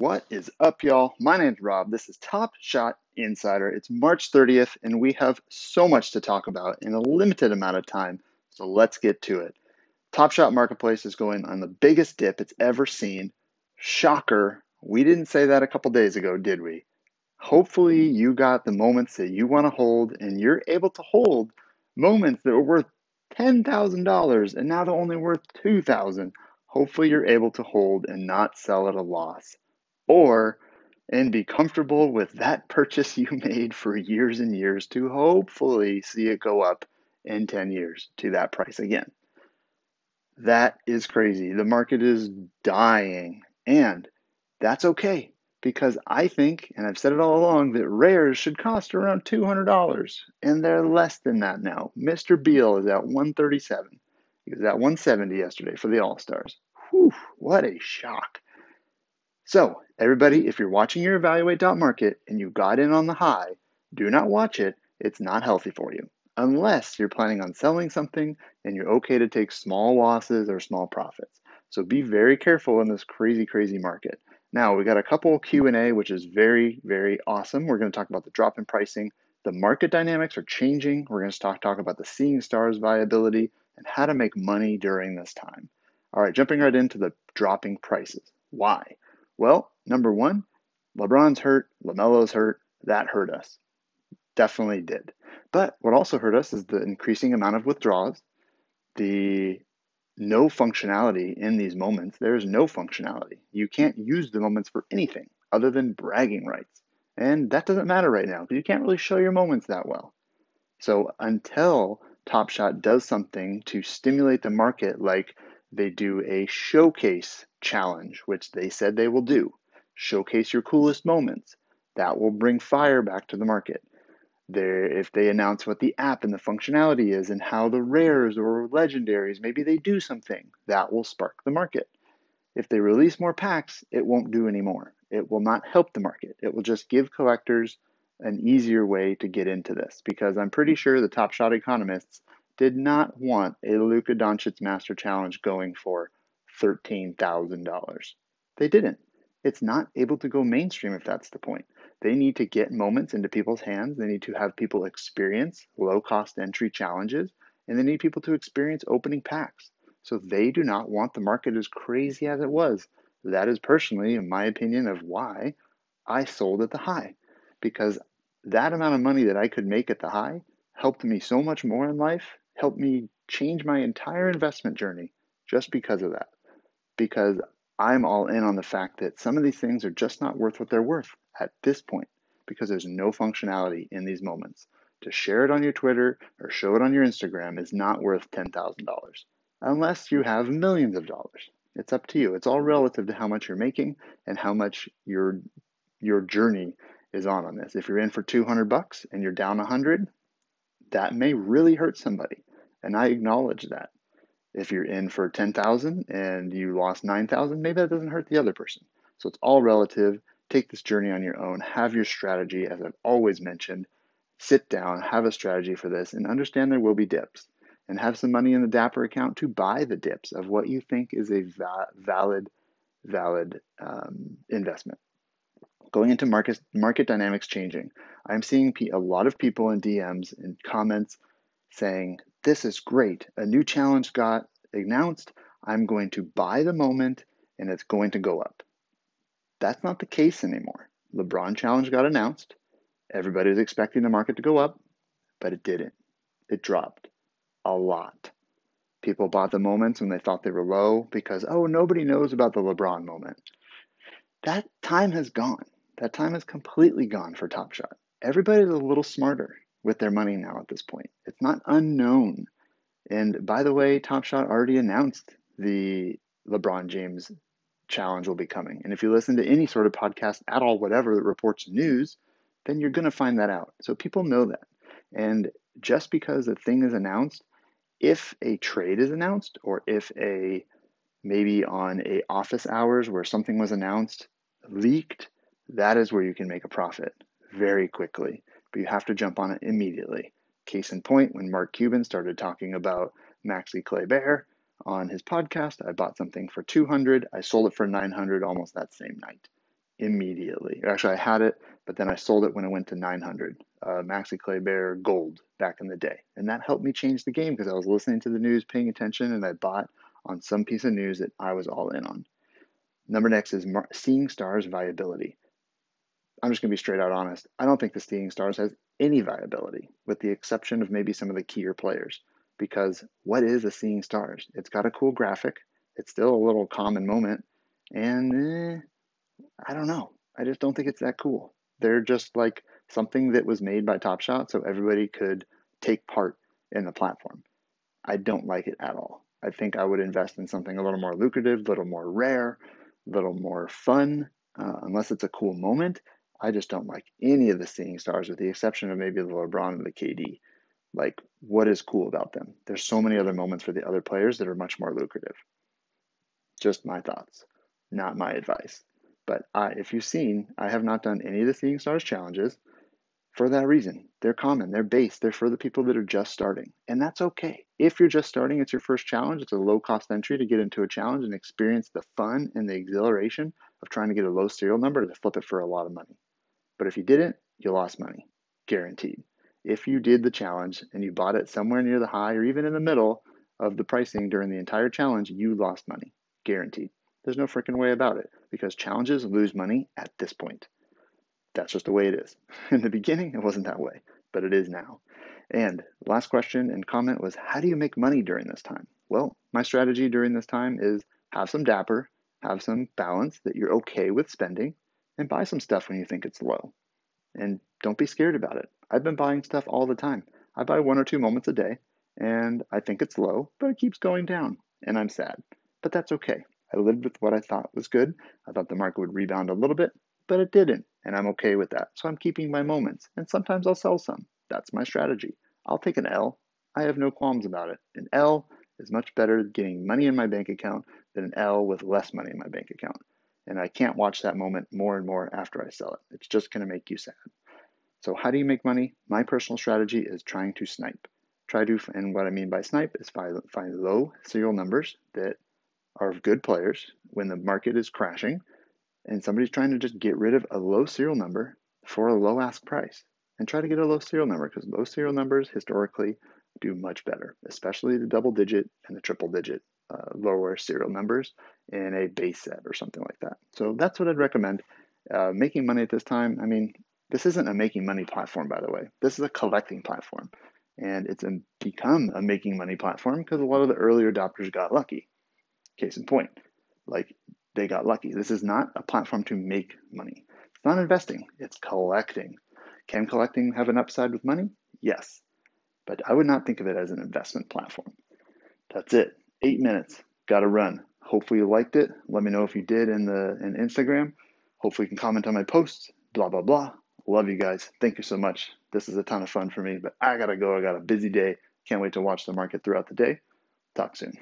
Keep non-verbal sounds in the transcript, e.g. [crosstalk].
What is up, y'all? My name's Rob. This is Top Shot Insider. It's March 30th, and we have so much to talk about in a limited amount of time. So let's get to it. Top Shot Marketplace is going on the biggest dip it's ever seen. Shocker. We didn't say that a couple days ago, did we? Hopefully, you got the moments that you want to hold, and you're able to hold moments that were worth $10,000 and now they're only worth 2,000. Hopefully, you're able to hold and not sell at a loss or and be comfortable with that purchase you [laughs] made for years and years to hopefully see it go up in 10 years to that price again. That is crazy. The market is dying, and that's okay because I think, and I've said it all along, that rares should cost around $200, and they're less than that now. Mr. Beal is at 137. He was at 170 yesterday for the All Stars. Whew, what a shock. So, everybody, if you're watching your evaluate market and you got in on the high, do not watch it. It's not healthy for you. Unless you're planning on selling something and you're okay to take small losses or small profits. So be very careful in this crazy, crazy market. Now we got a couple Q&A, which is very, very awesome. We're going to talk about the drop in pricing. The market dynamics are changing. We're going to talk, talk about the seeing stars viability and how to make money during this time. All right, jumping right into the dropping prices. Why? Well, number one, LeBron's hurt, LaMelo's hurt. That hurt us. Definitely did. But what also hurt us is the increasing amount of withdrawals, the no functionality in these moments. There is no functionality. You can't use the moments for anything other than bragging rights. And that doesn't matter right now because you can't really show your moments that well. So until Top Shot does something to stimulate the market, like they do a showcase challenge, which they said they will do. Showcase your coolest moments. That will bring fire back to the market. There, if they announce what the app and the functionality is and how the rares or legendaries, maybe they do something, that will spark the market. If they release more packs, it won't do any more. It will not help the market. It will just give collectors an easier way to get into this because I'm pretty sure the top shot economists did not want a Luka Doncic Master Challenge going for $13,000. They didn't. It's not able to go mainstream if that's the point. They need to get moments into people's hands. They need to have people experience low cost entry challenges, and they need people to experience opening packs. So they do not want the market as crazy as it was. That is personally, in my opinion, of why I sold at the high. Because that amount of money that I could make at the high helped me so much more in life, helped me change my entire investment journey just because of that because I'm all in on the fact that some of these things are just not worth what they're worth at this point because there's no functionality in these moments. To share it on your Twitter or show it on your Instagram is not worth $10,000 unless you have millions of dollars. It's up to you. It's all relative to how much you're making and how much your your journey is on on this. If you're in for 200 bucks and you're down 100, that may really hurt somebody. And I acknowledge that. If you're in for 10,000 and you lost 9,000, maybe that doesn't hurt the other person. So it's all relative. Take this journey on your own. Have your strategy, as I've always mentioned. Sit down, have a strategy for this, and understand there will be dips. And have some money in the Dapper account to buy the dips of what you think is a va- valid, valid um, investment. Going into market market dynamics changing, I'm seeing a lot of people in DMs and comments saying this is great. A new challenge got announced. I'm going to buy the moment and it's going to go up. That's not the case anymore. LeBron challenge got announced. Everybody was expecting the market to go up, but it didn't. It dropped a lot. People bought the moments when they thought they were low because, oh, nobody knows about the LeBron moment. That time has gone. That time is completely gone for Top Shot. Everybody's a little smarter with their money now at this point. It's not unknown. And by the way, Top Shot already announced the LeBron James challenge will be coming. And if you listen to any sort of podcast at all, whatever that reports news, then you're going to find that out. So people know that. And just because a thing is announced, if a trade is announced or if a maybe on a office hours where something was announced leaked, that is where you can make a profit very quickly but you have to jump on it immediately. Case in point, when Mark Cuban started talking about Maxi Kleber on his podcast, I bought something for 200, I sold it for 900 almost that same night. immediately. Actually, I had it, but then I sold it when it went to 900. Uh, Maxi Clay Gold back in the day, and that helped me change the game because I was listening to the news, paying attention, and I bought on some piece of news that I was all in on. Number next is Seeing Stars viability. I'm just going to be straight out honest. I don't think the Seeing Stars has any viability, with the exception of maybe some of the keyer players. Because what is a Seeing Stars? It's got a cool graphic. It's still a little common moment, and eh, I don't know. I just don't think it's that cool. They're just like something that was made by Top Shot so everybody could take part in the platform. I don't like it at all. I think I would invest in something a little more lucrative, a little more rare, a little more fun, uh, unless it's a cool moment. I just don't like any of the seeing stars, with the exception of maybe the LeBron and the KD. Like, what is cool about them? There's so many other moments for the other players that are much more lucrative. Just my thoughts, not my advice. But I, if you've seen, I have not done any of the Seeing Stars challenges for that reason. They're common, they're base, they're for the people that are just starting. And that's okay. If you're just starting, it's your first challenge, it's a low cost entry to get into a challenge and experience the fun and the exhilaration of trying to get a low serial number to flip it for a lot of money. But if you didn't, you lost money, guaranteed. If you did the challenge and you bought it somewhere near the high or even in the middle of the pricing during the entire challenge, you lost money, guaranteed. There's no freaking way about it because challenges lose money at this point. That's just the way it is. [laughs] In the beginning, it wasn't that way, but it is now. And last question and comment was how do you make money during this time? Well, my strategy during this time is have some dapper, have some balance that you're okay with spending, and buy some stuff when you think it's low. And don't be scared about it. I've been buying stuff all the time. I buy one or two moments a day, and I think it's low, but it keeps going down, and I'm sad. But that's okay. I lived with what I thought was good. I thought the market would rebound a little bit, but it didn't, and I'm okay with that. So I'm keeping my moments, and sometimes I'll sell some. That's my strategy. I'll take an L. I have no qualms about it. An L is much better getting money in my bank account than an L with less money in my bank account. And I can't watch that moment more and more after I sell it. It's just going to make you sad. So, how do you make money? My personal strategy is trying to snipe. Try to, and what I mean by snipe is find, find low serial numbers that are of good players when the market is crashing and somebody's trying to just get rid of a low serial number for a low ask price and try to get a low serial number because low serial numbers historically do much better, especially the double digit and the triple digit uh, lower serial numbers in a base set or something like that. So that's what I'd recommend. Uh, making money at this time, I mean, this isn't a making money platform, by the way. This is a collecting platform. And it's a, become a making money platform because a lot of the earlier adopters got lucky. Case in point, like they got lucky. This is not a platform to make money. It's not investing, it's collecting. Can collecting have an upside with money? Yes. But I would not think of it as an investment platform. That's it. Eight minutes. Got to run. Hopefully you liked it. Let me know if you did in the in Instagram. Hopefully you can comment on my posts. Blah blah blah. Love you guys. Thank you so much. This is a ton of fun for me, but I gotta go. I got a busy day. Can't wait to watch the market throughout the day. Talk soon.